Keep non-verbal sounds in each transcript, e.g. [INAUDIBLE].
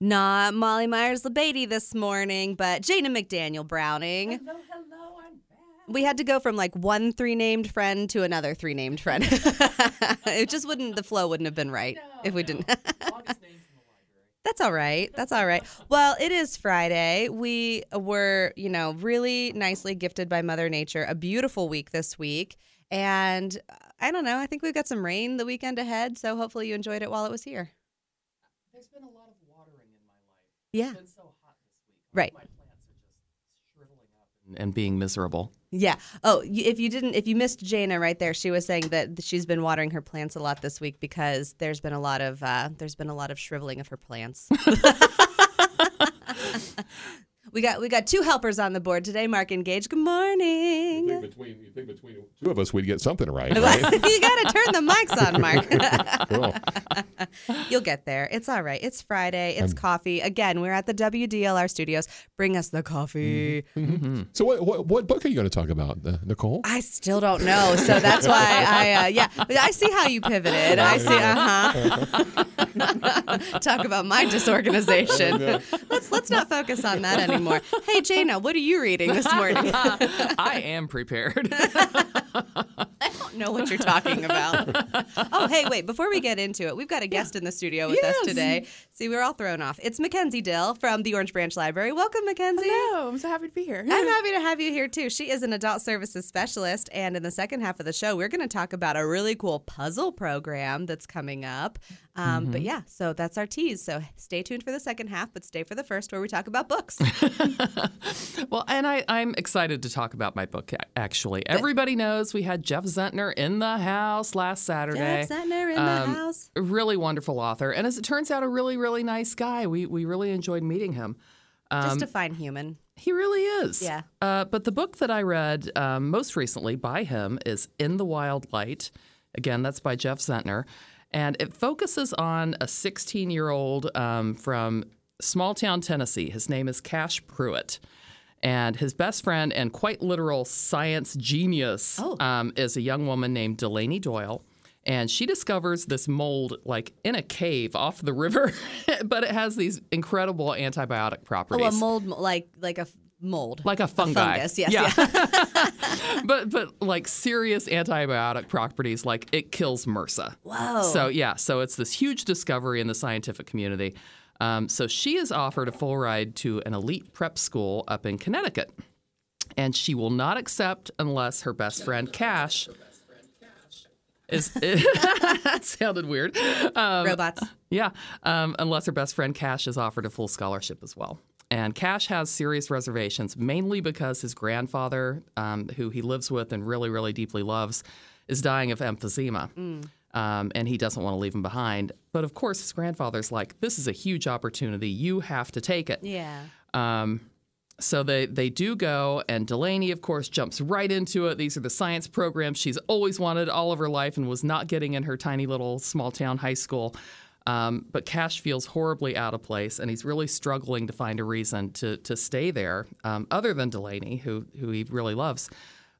Not Molly Meyers LaBadie this morning, but Jana McDaniel Browning. Hello, hello, I'm back. We had to go from like one three named friend to another three named friend. [LAUGHS] it just wouldn't, the flow wouldn't have been right if we didn't. Longest names in the library. [LAUGHS] That's all right. That's all right. Well, it is Friday. We were, you know, really nicely gifted by Mother Nature. A beautiful week this week. And uh, I don't know. I think we've got some rain the weekend ahead. So hopefully you enjoyed it while it was here. There's been a lot of watering in my life. Yeah. It's been so hot this week. All Right. My plants are just shriveling up and, and being miserable. Yeah. Oh, if you didn't, if you missed Jana right there, she was saying that she's been watering her plants a lot this week because there's been a lot of uh, there's been a lot of shriveling of her plants. [LAUGHS] we got we got two helpers on the board today. Mark and Gage. Good You morning. think between you think between two of us we'd get something right, [LAUGHS] you got to turn the mics on, Mark. [LAUGHS] cool. [LAUGHS] You'll get there. It's all right. It's Friday. It's coffee. Again, we're at the WDLR studios. Bring us the coffee. So what, what what book are you going to talk about, uh, Nicole? I still don't know, so that's why I uh, yeah. I see how you pivoted. I see. Uh huh. Talk about my disorganization. let's let's not focus on that anymore. Hey Jana, what are you reading this morning? I am prepared. I don't know what you're talking about. [LAUGHS] oh, hey, wait, before we get into it, we've got a guest in the studio with us today. See, we're all thrown off. It's Mackenzie Dyll from the Orange Branch Library. Welcome, Mackenzie. Hello, I'm so happy to be here. I'm [LAUGHS] happy to have you here too. She is an adult services specialist, and in the second half of the show, we're going to talk about a really cool puzzle program that's coming up. Um, But yeah, so that's our tease. So stay tuned for the second half, but stay for the first, where we talk about books. [LAUGHS] well, and I, I'm excited to talk about my book, actually. Everybody knows we had Jeff Zentner in the house last Saturday. Jeff Zentner in Um, the house. Really wonderful author. And as it turns out, a really, really nice guy. We, we really enjoyed meeting him. Just a fine human. He really is. Yeah. Uh, but the book that I read um, most recently by him is In the Wild Light. Again, that's by Jeff Zentner. And it focuses on a 16 year old um, from small town Tennessee. His name is Cash Pruitt. And his best friend and quite literal science genius Oh. um, is a young woman named Delaney Doyle. And she discovers this mold like in a cave off the river, [LAUGHS] but it has these incredible antibiotic properties Oh, a mold, like like a mold, like a fungi. fungus. Yes, yeah. yeah. [LAUGHS] but but like serious antibiotic properties, like it kills MRSA. Whoa. So yeah, so it's this huge discovery in the scientific community. Um, so she is offered a full ride to an elite prep school up in Connecticut, and she will not accept unless her best friend Cash. Is that [LAUGHS] [LAUGHS] sounded weird? Um, Robots. yeah, um, unless her best friend Cash is offered a full scholarship as well. And Cash has serious reservations, mainly because his grandfather, um, who he lives with and really, really deeply loves, is dying of emphysema. Um, and he doesn't want to leave him behind. But of course, his grandfather's like, This is a huge opportunity. You have to take it. Yeah. Um, so they they do go, and Delaney, of course, jumps right into it. These are the science programs she's always wanted all of her life and was not getting in her tiny little small town high school. Um, but Cash feels horribly out of place, and he's really struggling to find a reason to to stay there, um, other than Delaney, who who he really loves.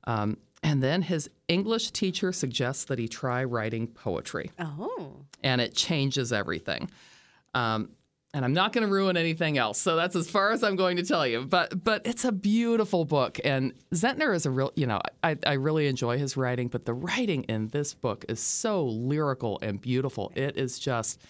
Um, and then his English teacher suggests that he try writing poetry Oh. and it changes everything. Um, and I'm not going to ruin anything else, so that's as far as I'm going to tell you. But but it's a beautiful book, and Zentner is a real you know I I really enjoy his writing, but the writing in this book is so lyrical and beautiful. It is just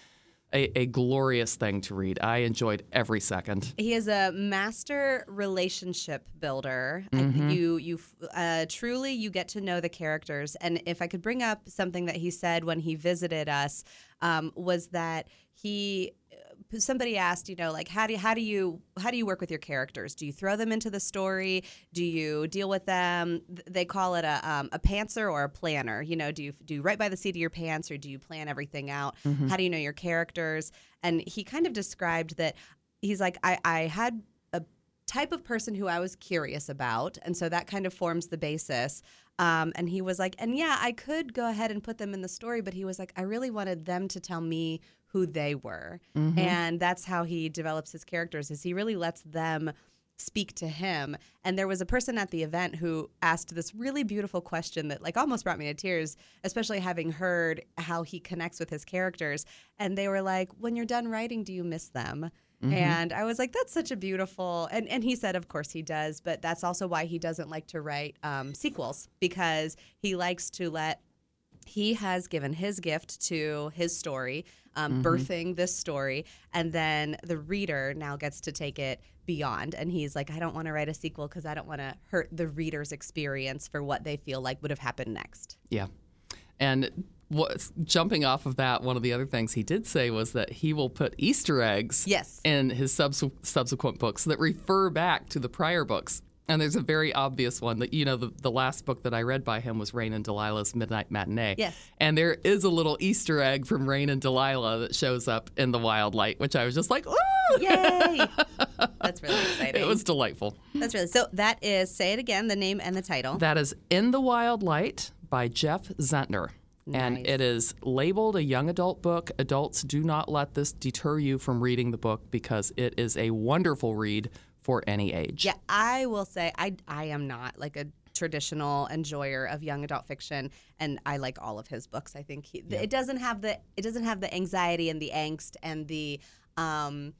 a, a glorious thing to read. I enjoyed every second. He is a master relationship builder. Mm-hmm. You, you uh, truly you get to know the characters. And if I could bring up something that he said when he visited us, um, was that he. Somebody asked, you know, like how do you, how do you how do you work with your characters? Do you throw them into the story? Do you deal with them? They call it a um, a pantser or a planner. You know, do you do you write by the seat of your pants or do you plan everything out? How do you know your characters? And he kind of described that he's like I I had a type of person who I was curious about. And so that kind of forms the basis. Um, and he was like, and yeah, I could go ahead and put them in the story, but he was like, I really wanted them to tell me who they were. And that's how he develops his characters is he really lets them speak to him. And there was a person at the event who asked this really beautiful question that like almost brought me to tears, especially having heard how he connects with his characters. And they were like, "When you're done writing, do you miss them?" And I was like, that's such a beautiful. And, and he said, of course he does, but that's also why he doesn't like to write um, sequels because he likes to let he has given his gift to his story, um, birthing this story, and then the reader now gets to take it beyond. And he's like, I don't want to write a sequel because I don't want to hurt the reader's experience for what they feel like would have happened next. Yeah. And what, jumping off of that, one of the other things he did say was that he will put Easter eggs Yes. in his subs- subsequent books that refer back to the prior books. And there's a very obvious one that, you know, the, the last book that I read by him was Rain and Delilah's Midnight Matinee. Yes. And there is a little Easter egg from Rain and Delilah that shows up in the Wild Light, which I was just like, ooh! Yay! That's really exciting. [LAUGHS] It was delightful. That's really so. That is say it again, the name and the title. That is In the Wild Light by Jeff Zentner. And it is labeled a young adult book. Adults do not let this deter you from reading the book because it is a wonderful read for any age. Yeah, I will say I I am not like a traditional enjoyer of young adult fiction and I like all of his books. I think he, it doesn't have the it doesn't have the anxiety and the angst and the um,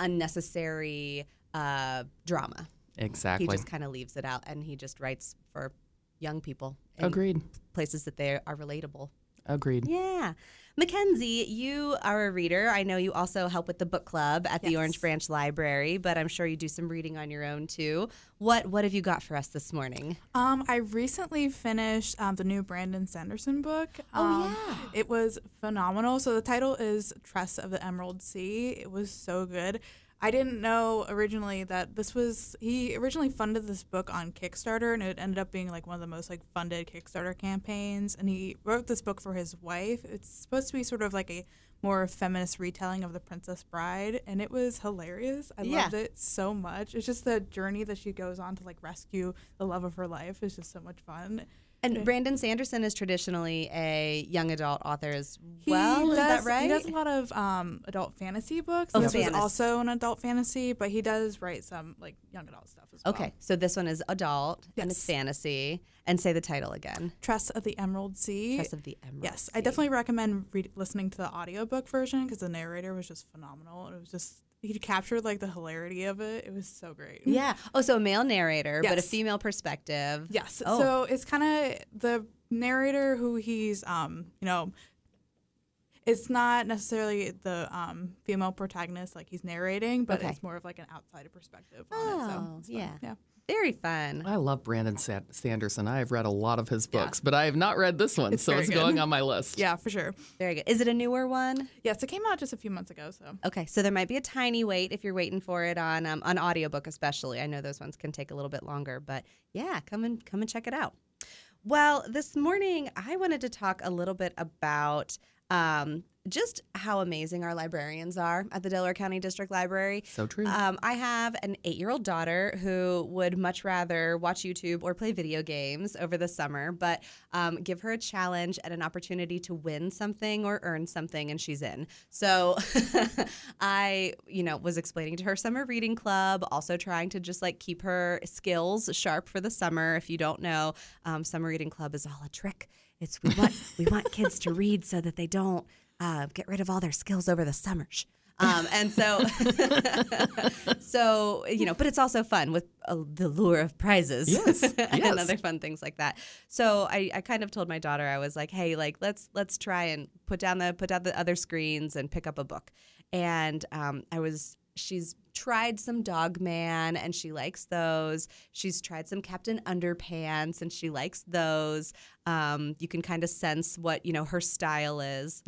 unnecessary uh, drama. Exactly. He just kind of leaves it out and he just writes for young people Agreed. places that they are relatable. Agreed. Yeah. Mackenzie, you are a reader. I know you also help with the book club at the Orange Branch Library, but I'm sure you do some reading on your own too. What what have you got for us this morning? Um, I recently finished um, the new Brandon Sanderson book. Um, yeah. It was phenomenal. So the title is Tress of the Emerald Sea. It was so good. I didn't know originally that this was he originally funded this book on Kickstarter and it ended up being like one of the most like funded Kickstarter campaigns and he wrote this book for his wife. It's supposed to be sort of like a more feminist retelling of The Princess Bride and it was hilarious. I Yeah. loved it so much. It's just the journey that she goes on to like rescue the love of her life is just so much fun. And Brandon Sanderson is traditionally a young adult author as He well. Is that right? He does a lot of um, adult fantasy books. Oh, this was fantasy. also an adult fantasy, but he does write some like young adult stuff as well. okay, so this one is adult and it's fantasy. And say the title again. Tress of the Emerald Sea. Tress of the Emerald. yes, I definitely recommend read, listening to the audiobook version because the narrator was just phenomenal. It was just he captured like the hilarity of it. It was so great. Yeah. Oh, so a male narrator, but a female perspective. Yes. Oh. So it's kind of the narrator who he's, um, you know, it's not necessarily the um, female protagonist like he's narrating, but Okay. it's more of like an outsider perspective on it. So Oh, yeah. yeah. Very fun. I love Brandon Sanderson. I have read a lot of his Yeah. books, but I have not read this one, It's so it's good. going on my list. [LAUGHS] Yeah, for sure. Very good. Is it a newer one? Yes, it came out just a few months ago. So Okay, so there might be a tiny wait if you're waiting for it on um, on audiobook, especially. I know those ones can take a little bit longer, but yeah, come and come and check it out. Well, this morning I wanted to talk a little bit about um, just how amazing our librarians are at the Delaware County District Library. So true. Um, I have an eight year old daughter who would much rather watch YouTube or play video games over the summer, but um, give her a challenge and an opportunity to win something or earn something, and she's in. So [LAUGHS] I, you know, was explaining to her summer reading club, also trying to just like keep her skills sharp for the summer. If you don't know, um, summer reading club is all a trick. It's we want we want kids to read so that they don't uh, get rid of all their skills over the summers. [LAUGHS] Um, and so, [LAUGHS] so you know, but it's also fun with uh, the lure of prizes, Yes, [LAUGHS] and yes. other fun things like that. So I, I kind of told my daughter, I was like, hey, like let's let's try and put down the put down the other screens and pick up a book. And um, I was she's tried some Dog Man and she likes those. She's tried some Captain Underpants and she likes those. Um, you can kind of sense what you know her style is.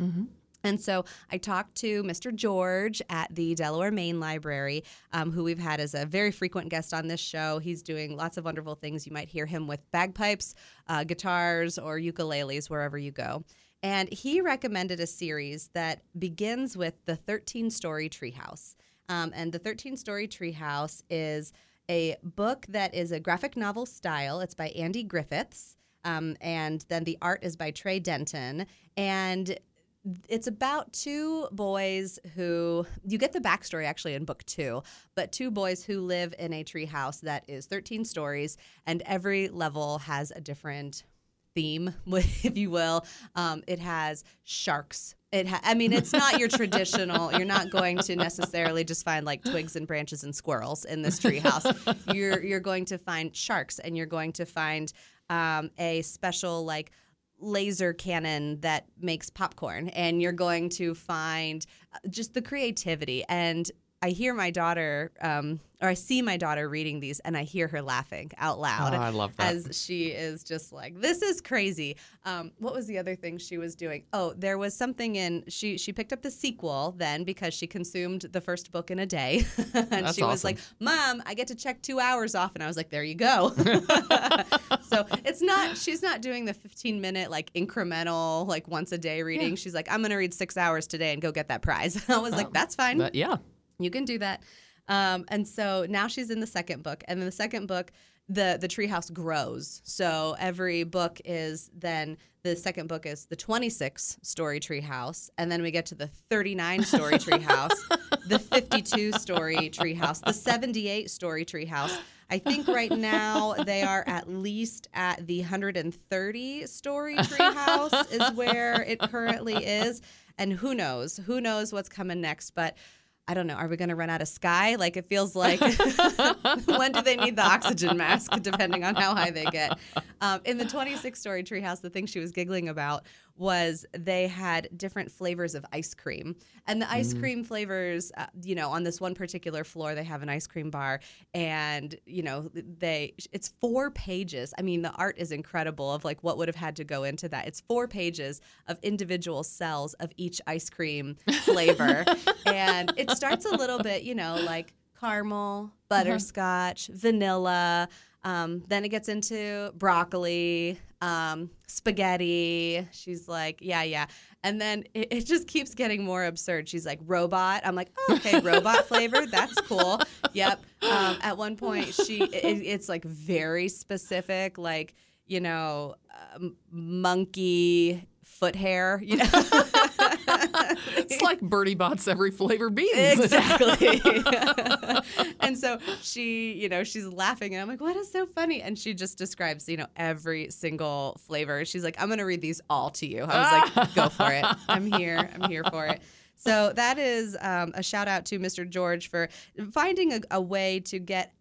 And so I talked to Mr. George at the Delaware Main Library, um, who we've had as a very frequent guest on this show. He's doing lots of wonderful things. You might hear him with bagpipes, uh, guitars, or ukuleles wherever you go. And he recommended a series that begins with the 13 Story Treehouse. Um, and the 13 Story Treehouse is a book that is a graphic novel style. It's by Andy Griffiths. Um, and then the art is by Terry Denton. And it's about two boys who you get the backstory actually in book two, but two boys who live in a treehouse that is 13 stories, and every level has a different theme, [LAUGHS] if you will. Um, it has sharks It ha- I mean, it's not your [LAUGHS] traditional. You're not going to necessarily just find like twigs and branches and squirrels in this treehouse. [LAUGHS] you're you're going to find sharks, and you're going to find um, a special like laser cannon that makes popcorn, and you're going to find uh, just the creativity and. I hear my daughter, um, or I see my daughter reading these, and I hear her laughing out loud Oh, I love that. as she is just like, "This is crazy." Um, what was the other thing she was doing? Oh, there was something in she she picked up the sequel then because she consumed the first book in a day, [LAUGHS] and That's she was like, "Mom, I get to check two hours off," and I was like, "There you go." [LAUGHS] so it's not she's not doing the 15 minute like incremental like once a day reading. She's like, "I'm gonna read six hours today and go get that prize." [LAUGHS] I was like, "That's fine." But yeah. You can do that. Um, and so now she's in the second book, and in the second book, the the treehouse grows. So every book is then the second book is the 26 story treehouse, and then we get to the 39 story [LAUGHS] treehouse, the 52 story treehouse, the 78 story treehouse. I think right now they are at least at the 130 story treehouse is where it currently is, and who knows? Who knows what's coming next? But I don't know. Are we going to run out of sky? Like it feels like [LAUGHS] when do they need the oxygen mask, [LAUGHS] depending on how high they get? Um, in the 26 story treehouse, the thing she was giggling about was they had different flavors of ice cream. And the ice cream flavors, uh, you know, on this one particular floor, they have an ice cream bar. And, you know, they, it's four pages. I mean, the art is incredible of like what would have had to go into that. It's four pages of individual cells of each ice cream flavor. [LAUGHS] and it starts a little bit, you know, like caramel, butterscotch, vanilla. Um, then it gets into broccoli, um, spaghetti. She's like, yeah, yeah. And then it, it just keeps getting more absurd. She's like, robot. I'm like, oh, okay, [LAUGHS] robot flavor. That's cool. Yep. Um, at one point, she it, it's like very specific, like you know, um, monkey foot hair. You know. [LAUGHS] It's like Bertie Bott's every flavor beans. Exactly. [LAUGHS] and so she, you know, she's laughing, and I'm like, what is so funny? And she just describes, you know, every single flavor. She's like, I'm going to read these all to you. I was like, [LAUGHS] go for it. I'm here. I'm here for it. So that is um, a shout out to Mr. George for finding a, a way to get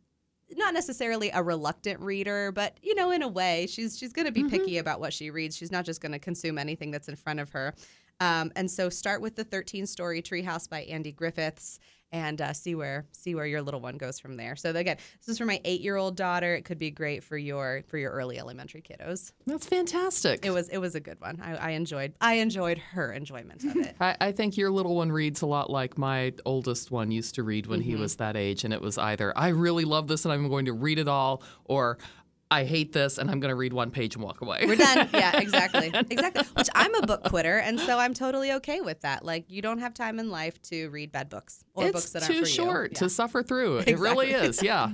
not necessarily a reluctant reader, but you know, in a way, she's she's going to be mm-hmm. picky about what she reads. She's not just going to consume anything that's in front of her. Um, and so, start with the 13 story Treehouse by Andy Griffiths, and uh, see where see where your little one goes from there. So again, this is for my eight year old daughter. It could be great for your for your early elementary kiddos. That's fantastic. It was it was a good one. I, I enjoyed I enjoyed her enjoyment of it. [LAUGHS] I, I think your little one reads a lot like my oldest one used to read when Mm-hmm. he was that age. And it was either, I really love this and I'm going to read it all, or I hate this and I'm going to read one page and walk away. We're done. Yeah, [LAUGHS] exactly. Exactly. Which I'm a book quitter, and so I'm totally okay with that. Like, you don't have time in life to read bad books or it's books that too aren't for short you. to suffer through. It really is. [LAUGHS] Yeah.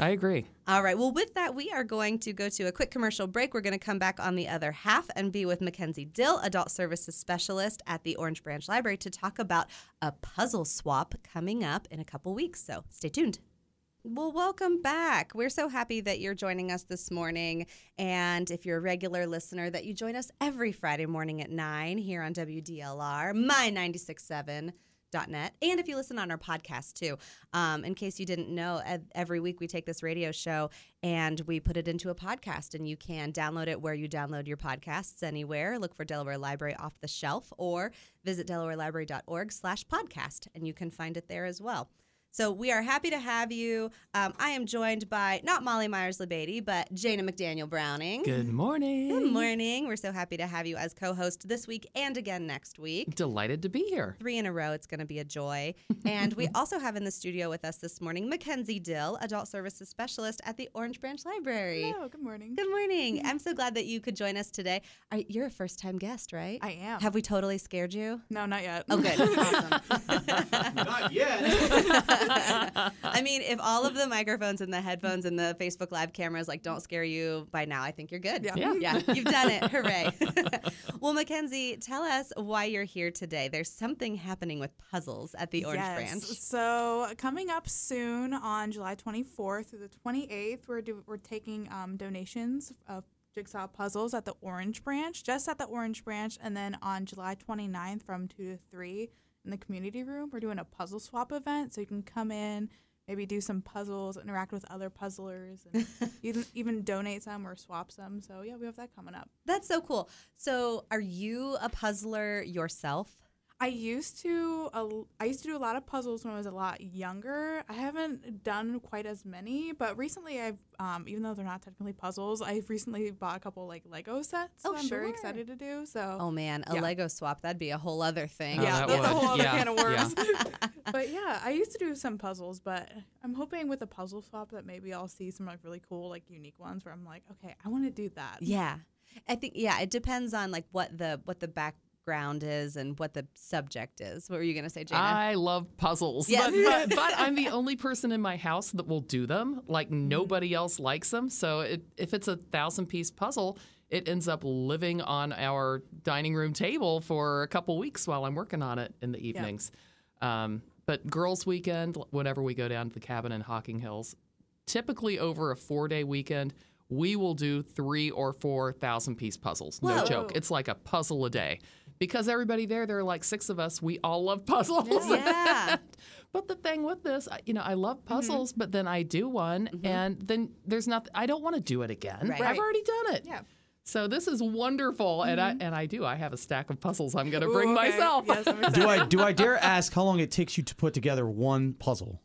I agree. All right. Well, with that, we are going to go to a quick commercial break. We're going to come back on the other half and be with Mackenzie Dyll, Adult Services Specialist at the Orange Branch Library, to talk about a puzzle swap coming up in a couple weeks. So stay tuned. Well, welcome back. We're so happy that you're joining us this morning. And if you're a regular listener, that you join us every Friday morning at 9 here on WDLR, my 96.7. Net. And if you listen on our podcast too, um, in case you didn't know, every week we take this radio show and we put it into a podcast, and you can download it where you download your podcasts anywhere. Look for Delaware Library off the shelf, or visit delawarelibrary.org slash podcast, and you can find it there as well. So we are happy to have you. Um, I am joined by not Molly Meyers LaBadie, but Jana McDaniel Browning. Good morning. Good morning. We're so happy to have you as co-host this week and again next week Delighted to be here. three in a row. It's going to be a joy. And we [LAUGHS] also have in the studio with us this morning Mackenzie Dyll, Adult Services Specialist at the Orange Branch Library. Hello, good morning. Good morning. [LAUGHS] I'm so glad that you could join us today. Are, you're a first time guest, right? I am. Have we totally scared you? no, not yet. Oh, good. [LAUGHS] awesome. Not yet. I mean, if all of the microphones and the headphones and the Facebook Live cameras like don't scare you by now, I think you're good. Yeah. Yeah. yeah, you've done it. Hooray! [LAUGHS] well, Mackenzie, tell us why you're here today. There's something happening with puzzles at the Orange yes. Branch. So coming up soon on July 24th through the 28th, we're do, we're taking um, donations of jigsaw puzzles at the Orange Branch, just at the Orange Branch. And then on July 29th from 2 to 3 in the community room, we're doing a puzzle swap event. So you can come in, maybe do some puzzles, interact with other puzzlers, and [LAUGHS] even, even donate some or swap some. So yeah, we have that coming up. That's so cool. So, are you a puzzler yourself? I used to uh, I used to do a lot of puzzles when I was a lot younger. I haven't done quite as many, but recently I've um, even though they're not technically puzzles, I've recently bought a couple like Lego sets. Oh, that I'm very excited to do. So Oh man, a Yeah. Lego swap, that'd be a whole other thing. Oh, yeah, that that's a whole other Yeah, can of yeah. worms. [LAUGHS] [LAUGHS] but yeah, I used to do some puzzles, but I'm hoping with a puzzle swap that maybe I'll see some like really cool like unique ones where I'm like, okay, I want to do that. Yeah. I think yeah, it depends on like what the what the background is and what the subject is. What were you gonna say, Jana? I love puzzles, Yes. but, but, [LAUGHS] but I'm the only person in my house that will do them. Like nobody else likes them. So it, if it's a thousand piece puzzle, it ends up living on our dining room table for a couple weeks while I'm working on it in the evenings. Um, but girls' weekend, whenever we go down to the cabin in Hocking Hills, typically over a four day weekend, we will do three or four thousand piece puzzles. No joke. It's like a puzzle a day. Because everybody there, there are like six of us, we all love puzzles. Yeah. [LAUGHS] but the thing with this, you know, I love puzzles, but then I do one and then there's nothing, I don't want to do it again. Right. I've already done it. Yeah. So this is wonderful. And I and I do. I have a stack of puzzles I'm going to bring Ooh, okay. myself. Yes, Do I do I dare [LAUGHS] ask how long it takes you to put together one puzzle?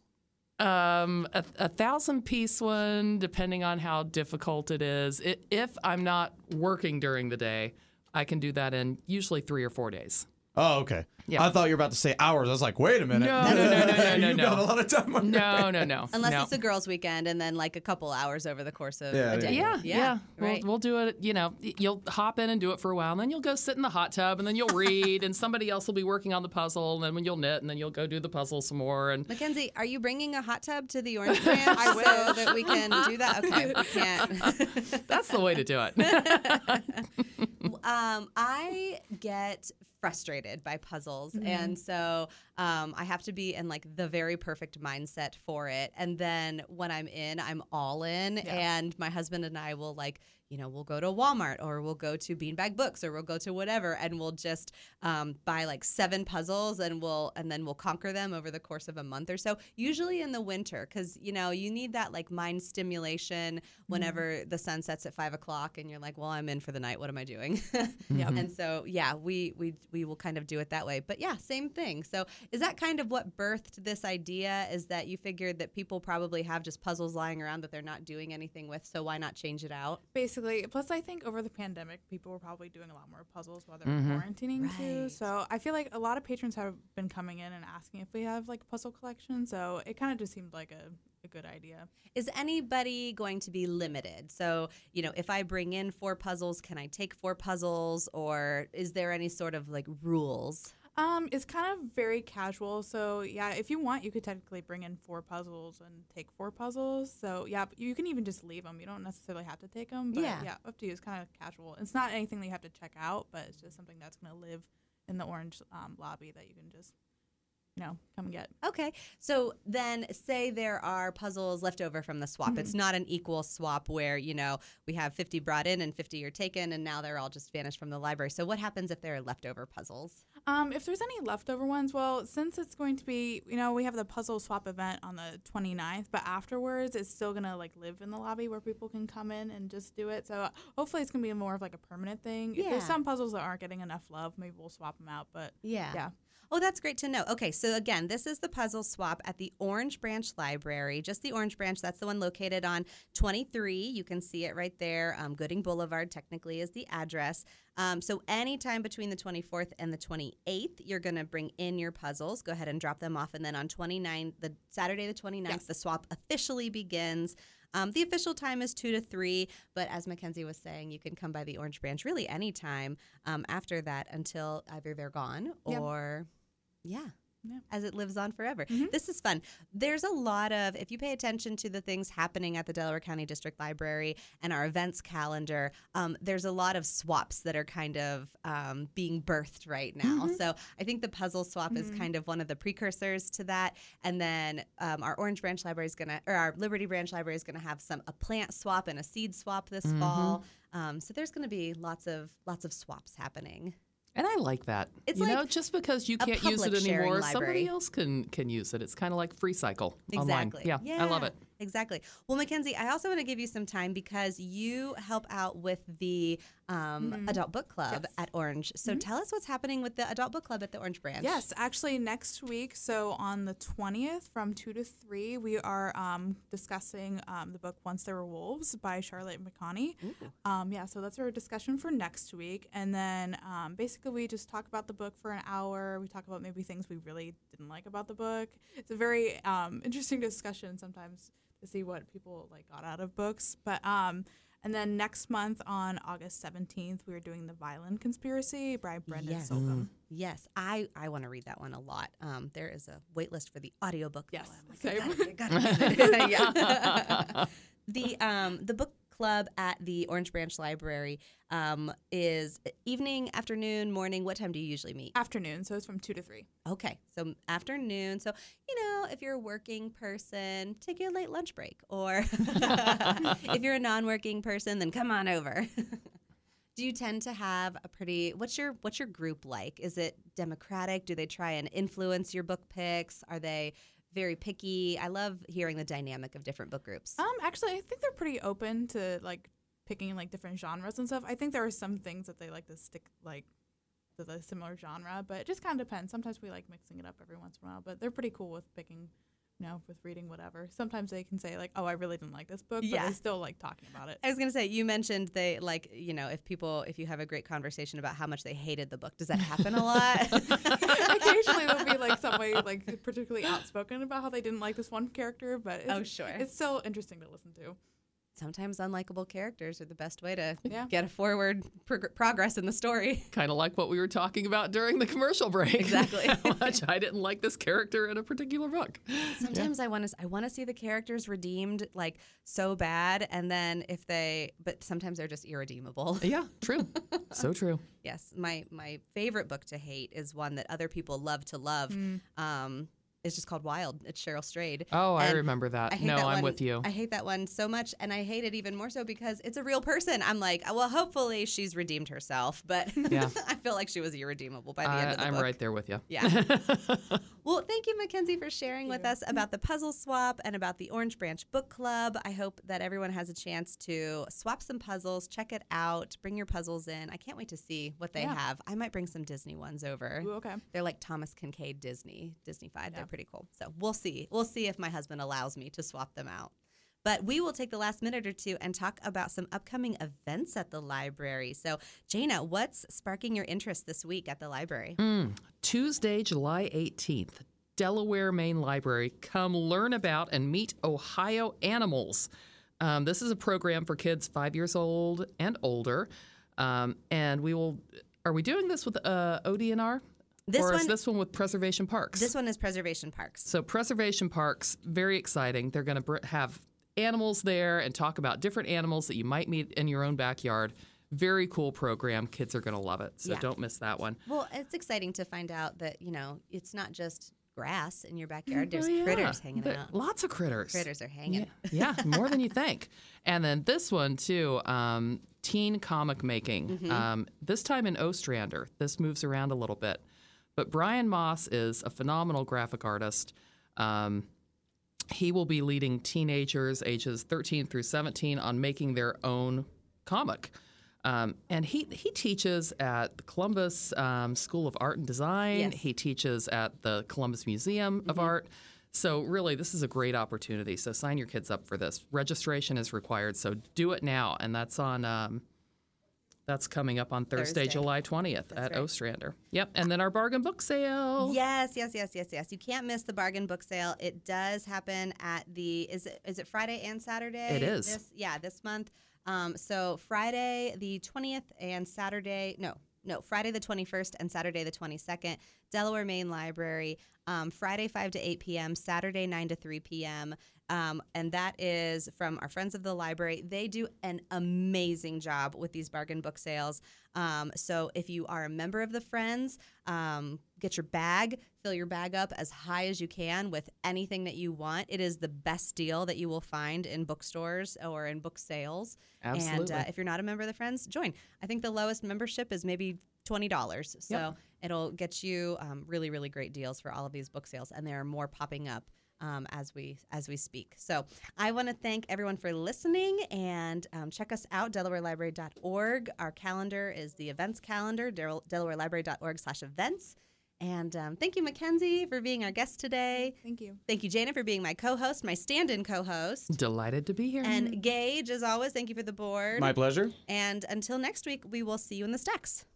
Um, a, a thousand piece one, depending on how difficult it is. I if I'm not working during the day, I can do that in usually three or four days. Oh, okay. Yeah. I thought you were about to say hours. I was like, wait a minute. No, [LAUGHS] no, no, no, no, [LAUGHS] no, you no. got a lot of time. On your No, no, no. Unless no. it's a girls' weekend and then like a couple hours over the course of Yeah, a yeah. day. Yeah, yeah. Right. We'll, we'll do it. You know, you'll hop in and do it for a while, and then you'll go sit in the hot tub, and then you'll [LAUGHS] read, and somebody else will be working on the puzzle, and then when you'll knit, and then you'll go do the puzzle some more. And Mackenzie, are you bringing a hot tub to the Orange Branch so that we can do that? Okay, we can't. that's the way to do it. um, I get frustrated by puzzles, and so um, I have to be in like the very perfect mindset for it. And then when I'm in, I'm all in. And my husband and I will like, you know, we'll go to Walmart or we'll go to Beanbag Books or we'll go to whatever, and we'll just um, buy like seven puzzles, and we'll and then we'll conquer them over the course of a month or so. Usually in the winter, because you know you need that like mind stimulation whenever the sun sets at five o'clock, and you're like, well, I'm in for the night. What am I doing? [LAUGHS] And so yeah, we we we will kind of do it that way. But yeah, same thing. So is that kind of what birthed this idea? Is that you figured that people probably have just puzzles lying around that they're not doing anything with, so why not change it out? Basically, plus I think over the pandemic, people were probably doing a lot more puzzles while they were mm-hmm. quarantining too. So I feel like a lot of patrons have been coming in and asking if we have like a puzzle collection. So it kind of just seemed like a, a good idea. Is anybody going to be limited? So, you know, if I bring in four puzzles, can I take four puzzles or is there any sort of like rules? Um, it's kind of very casual. So yeah, if you want, you could technically bring in four puzzles and take four puzzles. So yeah, but you can even just leave them. You don't necessarily have to take them. But Yeah. yeah, up to you. It's kind of casual. It's not anything that you have to check out, but it's just something that's going to live in the orange um, lobby that you can just, know, come get. Okay. So then say there are puzzles left over from the swap. It's not an equal swap where, you know, we have 50 brought in and 50 are taken and now they're all just vanished from the library. So what happens if there are leftover puzzles? Um, if there's any leftover ones, well, since it's going to be, you know, we have the puzzle swap event on the 29th, but afterwards it's still going to like live in the lobby where people can come in and just do it. So hopefully it's going to be more of like a permanent thing. If there's some puzzles that aren't getting enough love, maybe we'll swap them out, but Yeah. yeah. Oh, that's great to know. Okay, so again, this is the puzzle swap at the Orange Branch Library, just the Orange Branch. That's the one located on 23. You can see it right there. Um, Gooding Boulevard, technically, is the address. Um, so, anytime between the 24th and the 28th, you're going to bring in your puzzles. Go ahead and drop them off. And then on 29, the Saturday, the 29th, the swap officially begins. Um, the official time is two to three, but as Mackenzie was saying, you can come by the Orange Branch really anytime um, after that until either they're gone Yep. Yeah. Yeah. As it lives on forever. This is fun. There's a lot of, if you pay attention to the things happening at the Delaware County District Library and our events calendar, um, there's a lot of swaps that are kind of um, being birthed right now. So I think the puzzle swap is kind of one of the precursors to that. And then um, our Orange Branch Library is going to, or our Liberty Branch Library is going to have some, a plant swap and a seed swap this fall. Um, so there's going to be lots of lots of swaps happening. And I like that. It's you know, just because you can't use it anymore, somebody else can can use it. It's kind of like free cycle online. Exactly. Yeah, I love it. Exactly. Well, Mackenzie, I also want to give you some time because you help out with the um, adult book club Yes. at Orange. So tell us what's happening with the adult book club at the Orange branch. Yes, actually, next week, so on the 20th from 2 to 3, we are um, discussing um, the book Once There Were Wolves by Charlotte McConaghy. Um, yeah, so that's our discussion for next week. And then um, basically, we just talk about the book for an hour. We talk about maybe things we really didn't like about the book. It's a very um, interesting discussion sometimes to see what people like got out of books. But um, and then next month on August 17th, we are doing The Violin Conspiracy by Brendan Yes. Slocumb. Yes, I, I want to read that one a lot. Um, there is a wait list for the audiobook. Yes, I'm like, I gotta- I it. [LAUGHS] yeah. [LAUGHS] the um the book club at the Orange Branch Library um, is evening, afternoon, morning. What time do you usually meet? Afternoon, so it's from 2 to 3. Okay, so afternoon. So, you know, if you're a working person, take your late lunch break. Or [LAUGHS] if you're a non working person, then come on over. [LAUGHS] Do you tend to have a pretty what's your what's your group like? Is it democratic? Do they try and influence your book picks? Are they very picky? I love hearing the dynamic of different book groups. Um, actually, I think they're pretty open to like picking like different genres and stuff. I think there are some things that they like to stick like to the similar genre, but it just kind of depends. Sometimes we like mixing it up every once in a while, but they're pretty cool with picking, know, with reading whatever. Sometimes they can say like, "Oh, I really didn't like this book," but Yeah. they still like talking about it. I was gonna say you mentioned they like you know if people if you have a great conversation about how much they hated the book does that happen a lot? [LAUGHS] Occasionally, there'll be like somebody like particularly outspoken about how they didn't like this one character, but it's, Oh, sure. it's still interesting to listen to. Sometimes unlikable characters are the best way to Yeah. get a forward prog- progress in the story. [LAUGHS] Kind of like what we were talking about during the commercial break. [LAUGHS] Exactly. How much I didn't like this character in a particular book. Sometimes I want to I want to see the characters redeemed like so bad, and then if they but sometimes they're just irredeemable. [LAUGHS] Yeah, true. so true. Yes, my my favorite book to hate is one that other people love to love. Um, it's just called Wild. It's Cheryl Strayed. Oh, I remember that. I no, that I'm one. with you. I hate that one so much, and I hate it even more so because it's a real person. I'm like, well, hopefully she's redeemed herself, but [LAUGHS] Yeah. I feel like she was irredeemable by the end I, of the I'm book. right there with you. Yeah. [LAUGHS] well, thank you, Mackenzie, for sharing with us about the puzzle swap and about the Orange Branch Book Club. I hope that everyone has a chance to swap some puzzles, check it out, bring your puzzles in. I can't wait to see what they Yeah. have. I might bring some Disney ones over. Ooh, okay. They're like Thomas Kinkade Disney, Disneyfied. They're Yeah. Pretty cool. So we'll see. We'll see if my husband allows me to swap them out. But we will take the last minute or two and talk about some upcoming events at the library. So, Jana, what's sparking your interest this week at the library? Tuesday, July 18th, Delaware Main Library. Come learn about and meet Ohio animals. Um, this is a program for kids five years old and older. Um, and we will, are we doing this with uh, ODNR? This or is one- this one with Preservation Parks? This one is Preservation Parks. So preservation parks, very exciting. They're going to br- have animals there and talk about different animals that you might meet in your own backyard. Very cool program. Kids are going to love it. So Yeah. don't miss that one. Well, it's exciting to find out that, you know, it's not just grass in your backyard. There's Oh, yeah. critters hanging There- out. Lots of critters. Critters are hanging. Yeah, yeah, more than you think. And then this one too, um, teen comic making. Mm-hmm. Um, this time in Ostrander. This moves around a little bit, but Brian Moss is a phenomenal graphic artist. Um, he will be leading teenagers ages 13 through 17 on making their own comic. Um, and he, he teaches at the Columbus um, School of Art and Design. Yes. He teaches at the Columbus Museum of Art. So, really, this is a great opportunity. So, sign your kids up for this. Registration is required, so do it now. And that's on. Um, that's coming up on Thursday, Thursday. July 20th at right. Ostrander. Yep. And then our bargain book sale. Yes, yes, yes, yes, yes. You can't miss the bargain book sale. It does happen at the is it is it Friday and Saturday? It is. This, yeah, this month. Um, so Friday the twentieth and Saturday no no Friday the twenty first and Saturday the twenty second. Delaware Main Library. Um, Friday five to eight p.m. Saturday nine to three p.m. Um, and that is from our friends of the library. They do an amazing job with these bargain book sales. Um, so if you are a member of the Friends, um, get your bag, fill your bag up as high as you can with anything that you want. It is the best deal that you will find in bookstores or in book sales. And Absolutely. uh, if you're not a member of the Friends, join. I think the lowest membership is maybe twenty dollars. So Yep. it'll get you um, really, really great deals for all of these book sales, and there are more popping up. Um, as we as we speak, so I want to thank everyone for listening and um, check us out DelawareLibrary.org. Our calendar is the events calendar Del- DelawareLibrary.org/events. And um, thank you, Mackenzie, for being our guest today. Thank you. Thank you, Jana, for being my co-host, my stand-in co-host. Delighted to be here. And Gage, as always, thank you for the board. My pleasure. and until next week, we will see you in the stacks.